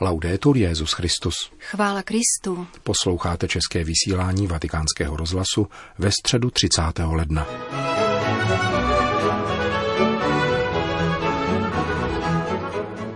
Laudetur Jezus Christus. Chvála Kristu. Posloucháte české vysílání Vatikánského rozhlasu ve středu 30. ledna.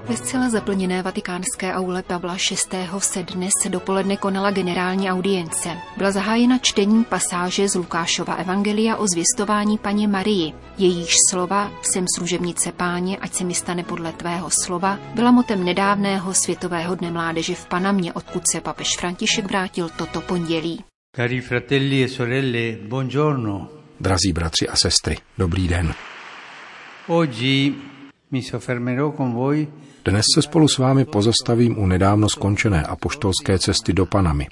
Ve zcela zaplněné vatikánské aule Pavla VI. se dnes dopoledne konala generální audience. Byla zahájena čtení pasáže z Lukášova evangelia o zvěstování paně Marii. Jejíž slova Jsem služebnice páně, ať se mi stane podle tvého slova, byla motem nedávného Světového dne mládeže v Panamě, odkud se papež František vrátil toto pondělí. Cari fratelli e sorelle, buongiorno. Drazí bratři a sestry, dobrý den. Oggi mi soffermerò con voi dnes se spolu s vámi pozastavím u nedávno skončené apoštolské cesty do Panamy.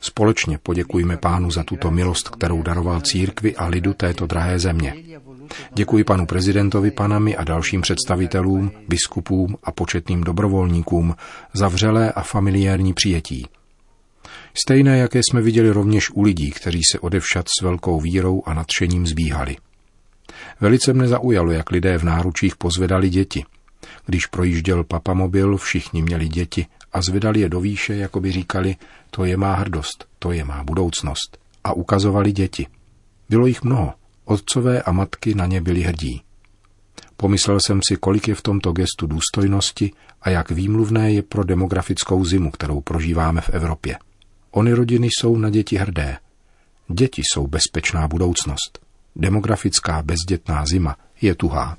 Společně poděkujeme pánu za tuto milost, kterou daroval církvi a lidu této drahé země. Děkuji panu prezidentovi Panamy a dalším představitelům, biskupům a početným dobrovolníkům za vřelé a familiární přijetí. Stejné, jaké jsme viděli rovněž u lidí, kteří se odevšat s velkou vírou a nadšením zbíhali. Velice mne zaujalo, jak lidé v náručích pozvedali děti – když projížděl papamobil, všichni měli děti a zvedali je do výše, jako by říkali, to je má hrdost, to je má budoucnost. A ukazovali děti. Bylo jich mnoho. Otcové a matky na ně byli hrdí. Pomyslel jsem si, kolik je v tomto gestu důstojnosti a jak výmluvné je pro demografickou zimu, kterou prožíváme v Evropě. Ony rodiny jsou na děti hrdé. Děti jsou bezpečná budoucnost. Demografická bezdětná zima je tuhá.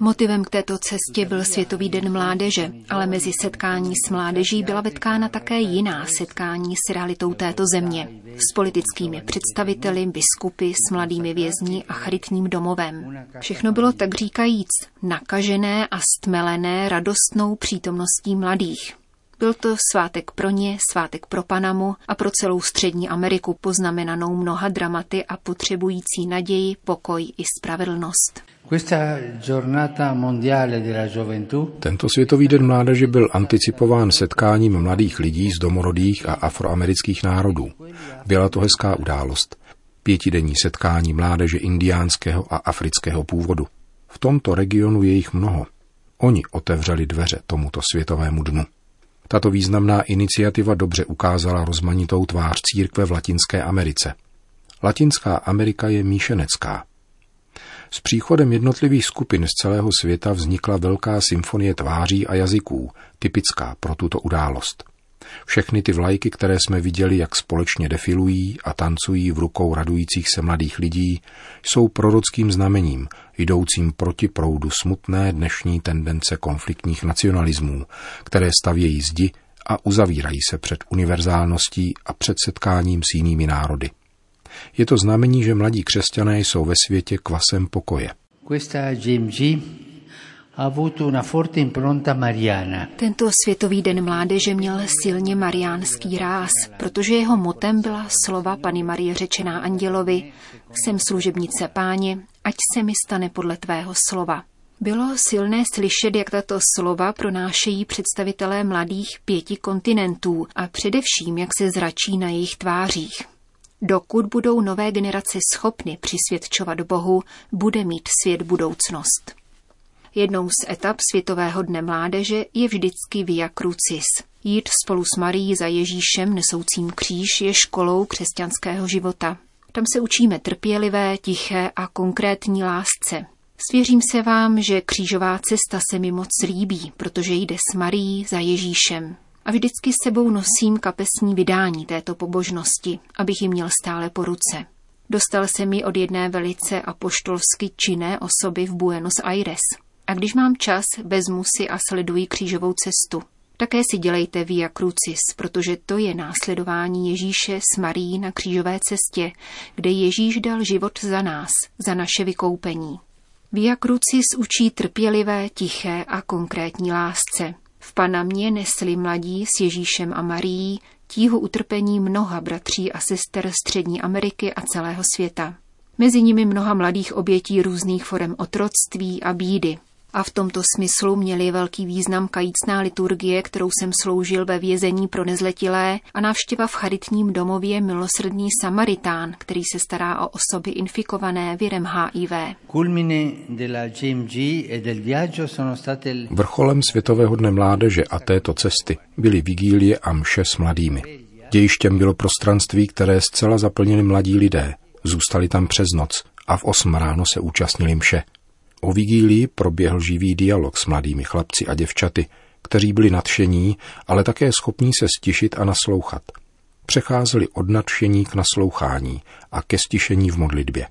Motivem k této cestě byl Světový den mládeže, ale mezi setkání s mládeží byla vetkána také jiná setkání s realitou této země. S politickými představiteli, biskupy, s mladými vězni a charitním domovem. Všechno bylo tak říkajíc nakažené a stmelené radostnou přítomností mladých. Byl to svátek pro ně, svátek pro Panamu a pro celou střední Ameriku, poznamenanou mnoha dramaty a potřebující naději, pokoj i spravedlnost. Tento světový den mládeže byl anticipován setkáním mladých lidí z domorodých a afroamerických národů. Byla to hezká událost. Pětidenní setkání mládeže indiánského a afrického původu. V tomto regionu je jich mnoho. Oni otevřeli dveře tomuto světovému dnu. Tato významná iniciativa dobře ukázala rozmanitou tvář církve v Latinské Americe. Latinská Amerika je míšenecká. S příchodem jednotlivých skupin z celého světa vznikla velká symfonie tváří a jazyků, typická pro tuto událost. Všechny ty vlajky, které jsme viděli, jak společně defilují a tancují v rukou radujících se mladých lidí, jsou prorockým znamením, jdoucím proti proudu smutné dnešní tendence konfliktních nacionalismů, které stavějí zdi a uzavírají se před univerzálností a před setkáním s jinými národy. Je to znamení, že mladí křesťané jsou ve světě kvasem pokoje. Questa GMG tento světový den mládeže měl silně mariánský ráz, protože jeho motem byla slova Pany Marie řečená andělovi Jsem služebnice páně, ať se mi stane podle tvého slova. Bylo silné slyšet, jak tato slova pronášejí představitelé mladých pěti kontinentů a především, jak se zračí na jejich tvářích. Dokud budou nové generace schopny přisvědčovat Bohu, bude mít svět budoucnost. Jednou z etap Světového dne mládeže je vždycky Via Crucis. Jít spolu s Marií za Ježíšem nesoucím kříž je školou křesťanského života. Tam se učíme trpělivé, tiché a konkrétní lásce. Svěřím se vám, že křížová cesta se mi moc líbí, protože jde s Marií za Ježíšem. A vždycky sebou nosím kapesní vydání této pobožnosti, abych ji měl stále po ruce. Dostal se mi od jedné velice apoštolsky činné osoby v Buenos Aires. A když mám čas, vezmu si a sleduji křížovou cestu. Také si dělejte Via Crucis, protože to je následování Ježíše s Marí na křížové cestě, kde Ježíš dal život za nás, za naše vykoupení. Via Crucis učí trpělivé, tiché a konkrétní lásce. V Panamě nesli mladí s Ježíšem a Marií tíhu utrpení mnoha bratří a sester Střední Ameriky a celého světa. Mezi nimi mnoha mladých obětí různých forem otroctví a bídy, A v tomto smyslu měli velký význam kajícná liturgie, kterou jsem sloužil ve vězení pro nezletilé a návštěva v charitním domově milosrdný Samaritán, který se stará o osoby infikované virem HIV. Vrcholem Světového dne mládeže a této cesty byly vigílie a mše s mladými. Dějištěm bylo prostranství, které zcela zaplnili mladí lidé. Zůstali tam přes noc a v 8 ráno se účastnili mše. O vigílii proběhl živý dialog s mladými chlapci a děvčaty, kteří byli nadšení, ale také schopní se stišit a naslouchat. Přecházeli od nadšení k naslouchání a ke stišení v modlitbě.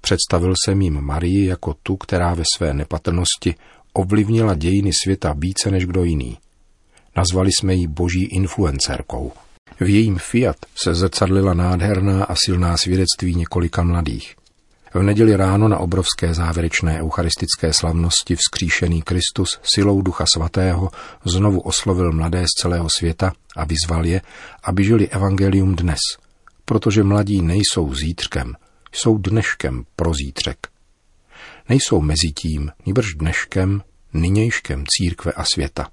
Představil jsem jim Marii jako tu, která ve své nepatrnosti ovlivnila dějiny světa více než kdo jiný. Nazvali jsme ji boží influencerkou. V jejím Fiat se zrcadlila nádherná a silná svědectví několika mladých. V neděli ráno na obrovské závěrečné eucharistické slavnosti vzkříšený Kristus silou Ducha Svatého znovu oslovil mladé z celého světa a vyzval je, aby žili evangelium dnes, protože mladí nejsou zítřkem, jsou dneškem pro zítřek. Nejsou mezi tím, níbrž dneškem, nynějškem církve a světa.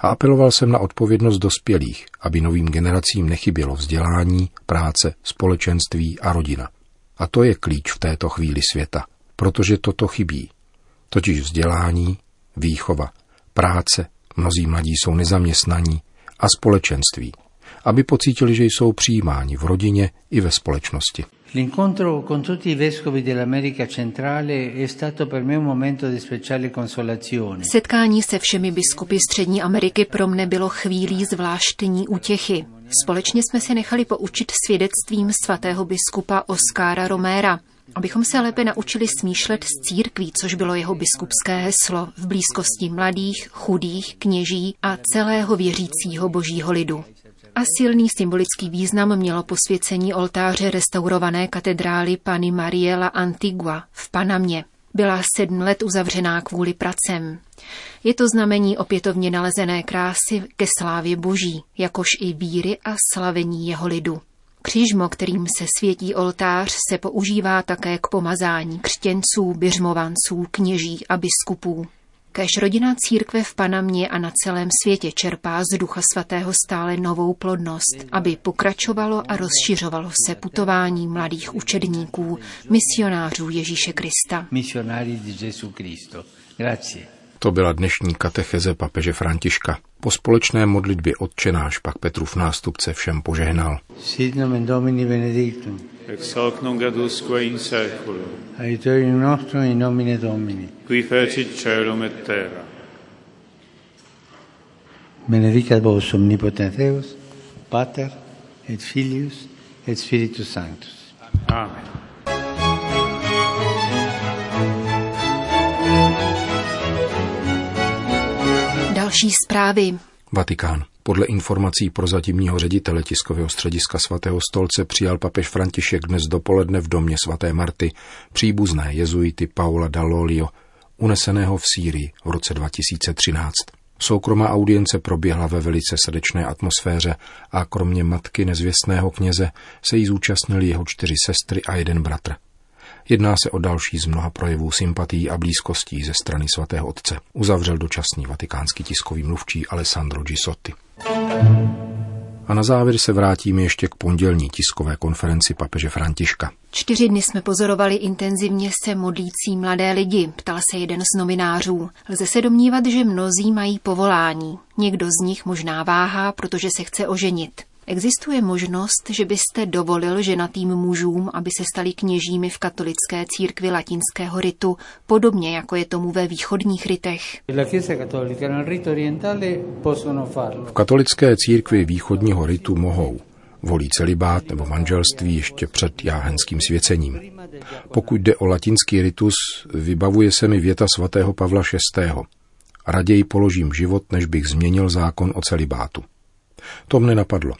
A apeloval jsem na odpovědnost dospělých, aby novým generacím nechybělo vzdělání, práce, společenství a rodina. A to je klíč v této chvíli světa, protože toto chybí. Totiž vzdělání, výchova, práce, mnozí mladí jsou nezaměstnaní a společenství, aby pocítili, že jsou přijímáni v rodině i ve společnosti. L'incontro con tutti i vescovi dell'America centrale è stato per me un momento di speciale consolazione. Setkání se všemi biskupy Střední Ameriky pro mne bylo chvílí zvláštní útěchy. Společně jsme se nechali poučit svědectvím svatého biskupa Oskára Roméra, abychom se lépe naučili smýšlet s církví, což bylo jeho biskupské heslo, v blízkosti mladých, chudých, kněží a celého věřícího božího lidu. A silný symbolický význam mělo posvěcení oltáře restaurované katedrály Pany Mariela Antigua v Panamě. Byla sedm let uzavřená kvůli pracem. Je to znamení opětovně nalezené krásy ke slávě boží, jakož i víry a slavení jeho lidu. Křižmo, kterým se světí oltář, se používá také k pomazání křtěnců, běžmovanců, kněží a biskupů. Kež rodina církve v Panamě a na celém světě čerpá z Ducha Svatého stále novou plodnost, aby pokračovalo a rozšiřovalo se putování mladých učedníků, misionářů Ježíše Krista. To byla dnešní katecheze papeže Františka. Po společné modlitbě odčenáš pak Petrův nástupce všem požehnal. Sit nomen Domini benedictum. Ex hoc adusque in seculum. Aiuterium nostrum in nomine Domini. Qui fecit celum et terra. Benedicat vos omnipotens Deus, Pater et Filius et Spiritus Sanctus. Amen. Další zprávy. Vatikán. Podle informací prozatímního ředitele tiskového střediska svatého stolce přijal papež František dnes dopoledne v domě svaté Marty příbuzné jezuity Paula Dallolio, uneseného v Sýrii v roce 2013. Soukromá audience proběhla ve velice srdečné atmosféře a kromě matky nezvěstného kněze se jí zúčastnili jeho čtyři sestry a jeden bratr. Jedná se o další z mnoha projevů sympatí a blízkostí ze strany svatého otce, uzavřel dočasný vatikánský tiskový mluvčí Alessandro Gisotti. A na závěr se vrátíme ještě k pondělní tiskové konferenci papeže Františka. Čtyři dny jsme pozorovali intenzivně se modlící mladé lidi, ptal se jeden z novinářů. Lze se domnívat, že mnozí mají povolání. Někdo z nich možná váhá, protože se chce oženit. Existuje možnost, že byste dovolil ženatým mužům, aby se stali kněžími v katolické církvi latinského ritu, podobně jako je tomu ve východních ritech? V katolické církvi východního ritu mohou volí celibát nebo manželství ještě před jáhenským svěcením. Pokud jde o latinský ritus, vybavuje se mi věta svatého Pavla VI. Raději položím život, než bych změnil zákon o celibátu. To mne napadlo.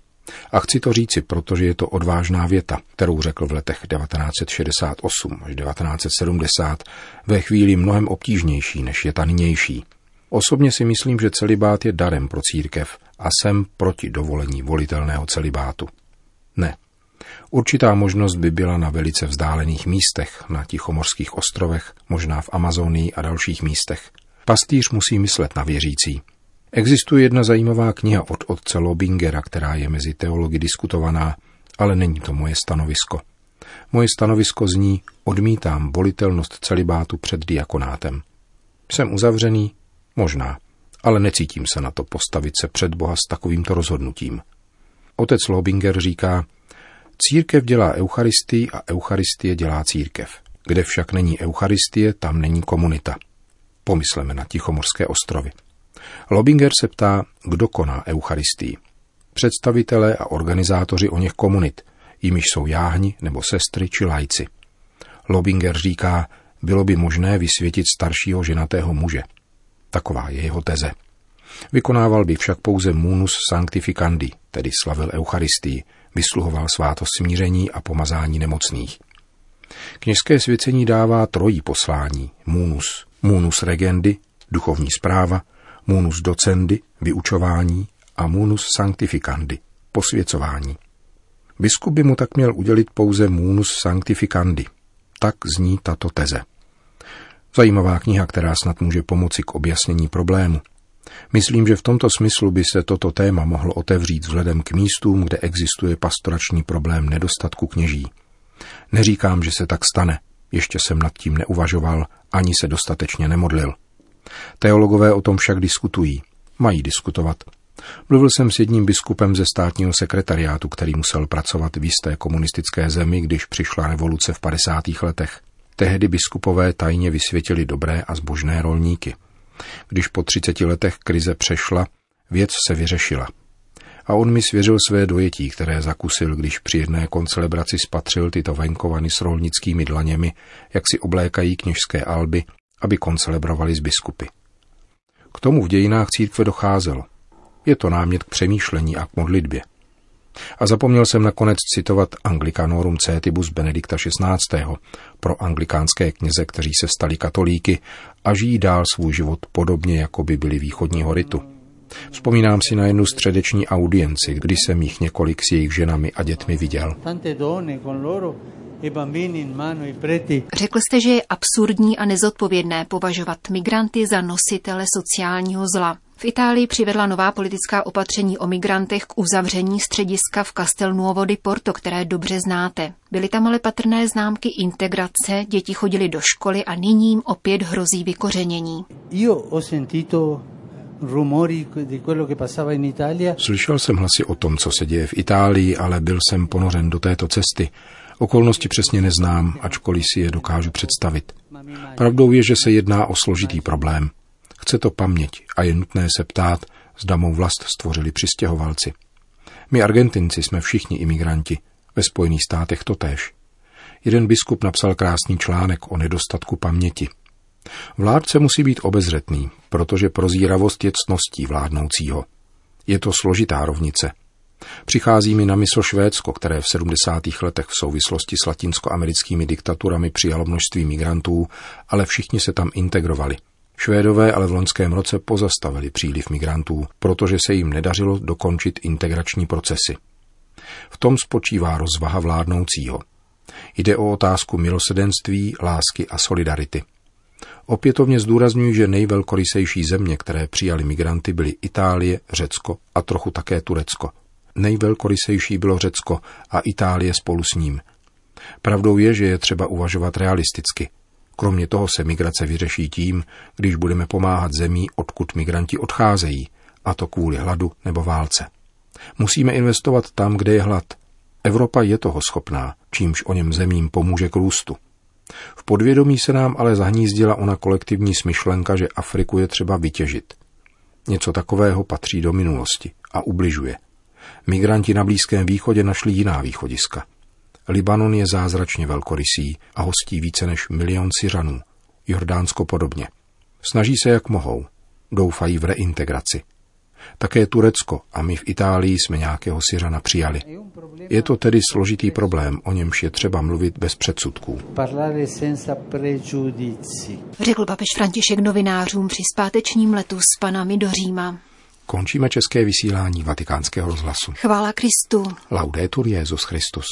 A chci to říci, protože je to odvážná věta, kterou řekl v letech 1968 až 1970 ve chvíli mnohem obtížnější, než je ta nynější. Osobně si myslím, že celibát je darem pro církev a jsem proti dovolení volitelného celibátu. Ne. Určitá možnost by byla na velice vzdálených místech, na Tichomorských ostrovech, možná v Amazonii a dalších místech. Pastýř musí myslet na věřící. Existuje jedna zajímavá kniha od otce Lobingera, která je mezi teology diskutovaná, ale není to moje stanovisko. Moje stanovisko zní, odmítám volitelnost celibátu před diakonátem. Jsem uzavřený? Možná, ale necítím se na to postavit se před Boha s takovýmto rozhodnutím. Otec Lobinger říká, církev dělá Eucharistii a Eucharistie dělá církev. Kde však není Eucharistie, tam není komunita. Pomysleme na Tichomorské ostrovy. Lobinger se ptá, kdo koná Eucharistii. Představitelé a organizátoři o něch komunit, jimiž jsou jáhni nebo sestry či lajci. Lobinger říká, bylo by možné vysvětit staršího ženatého muže. Taková je jeho teze. Vykonával by však pouze munus sanctificandi, tedy slavil Eucharistii, vysluhoval svátost smíření a pomazání nemocných. Kněžské svěcení dává trojí poslání, munus, munus regendi, duchovní zpráva, munus docendi, vyučování a munus sanctificandi, posvěcování. Biskup by mu tak měl udělit pouze munus sanctificandi. Tak zní tato teze. Zajímavá kniha, která snad může pomoci k objasnění problému. Myslím, že v tomto smyslu by se toto téma mohlo otevřít vzhledem k místům, kde existuje pastorační problém nedostatku kněží. Neříkám, že se tak stane, ještě jsem nad tím neuvažoval, ani se dostatečně nemodlil. Teologové o tom však diskutují. Mají diskutovat. Mluvil jsem s jedním biskupem ze státního sekretariátu, který musel pracovat v jisté komunistické zemi, když přišla revoluce v 50. letech. Tehdy biskupové tajně vysvětili dobré a zbožné rolníky. Když po 30 letech krize přešla, věc se vyřešila. A on mi svěřil své dojetí, které zakusil, když při jedné koncelebraci spatřil tyto venkovany s rolnickými dlaněmi, jak si oblékají kněžské alby, aby koncelebrovali z biskupy. K tomu v dějinách církve docházelo. Je to námět k přemýšlení a k modlitbě. A zapomněl jsem nakonec citovat Anglicanorum Cetibus Benedikta XVI. pro anglikánské kněze, kteří se stali katolíky a žijí dál svůj život podobně, jako by byli východního ritu. Vzpomínám si na jednu středeční audienci, kdy jsem jich několik s jejich ženami a dětmi viděl. Řekl jste, že je absurdní a nezodpovědné považovat migranty za nositele sociálního zla. V Itálii přivedla nová politická opatření o migrantech k uzavření střediska v Castelnuovo di Porto, které dobře znáte. Byly tam ale patrné známky integrace, děti chodili do školy a nyní jim opět hrozí vykořenění. Slyšel jsem hlasy o tom, co se děje v Itálii, ale byl jsem ponořen do této cesty. Okolnosti přesně neznám, ačkoliv si je dokážu představit. Pravdou je, že se jedná o složitý problém. Chce to paměť a je nutné se ptát, zda mou vlast stvořili přistěhovalci. My Argentinci jsme všichni imigranti, ve Spojených státech totéž. Jeden biskup napsal krásný článek o nedostatku paměti. Vládce musí být obezřetný, protože prozíravost je ctností vládnoucího. Je to složitá rovnice. Přichází mi na mysl Švédsko, které v 70. letech v souvislosti s latinskoamerickými diktaturami přijalo množství migrantů, ale všichni se tam integrovali – Švédové ale v loňském roce pozastavili příliv migrantů, protože se jim nedařilo dokončit integrační procesy. V tom spočívá rozvaha vládnoucího. Jde o otázku milosedenství, lásky a solidarity. Opětovně zdůrazňuji, že nejvelkorysejší země, které přijali migranty, byly Itálie, Řecko a trochu také Turecko. Nejvelkorysejší bylo Řecko a Itálie spolu s ním. Pravdou je, že je třeba uvažovat realisticky – Kromě toho se migrace vyřeší tím, když budeme pomáhat zemí, odkud migranti odcházejí, a to kvůli hladu nebo válce. Musíme investovat tam, kde je hlad. Evropa je toho schopná, čímž o něm zemím pomůže k růstu. V podvědomí se nám ale zahnízdila ona kolektivní smyšlenka, že Afriku je třeba vytěžit. Něco takového patří do minulosti a ubližuje. Migranti na Blízkém východě našli jiná východiska. Libanon je zázračně velkorysý a hostí více než milion Syřanů. Jordánsko podobně. Snaží se, jak mohou. Doufají v reintegraci. Také Turecko a my v Itálii jsme nějakého Syřana přijali. Je to tedy složitý problém, o němž je třeba mluvit bez předsudků. Řekl papež František novinářům při zpátečním letu s panami do Říma. Končíme české vysílání vatikánského rozhlasu. Chvála Kristu. Laudetur Jezus Christus.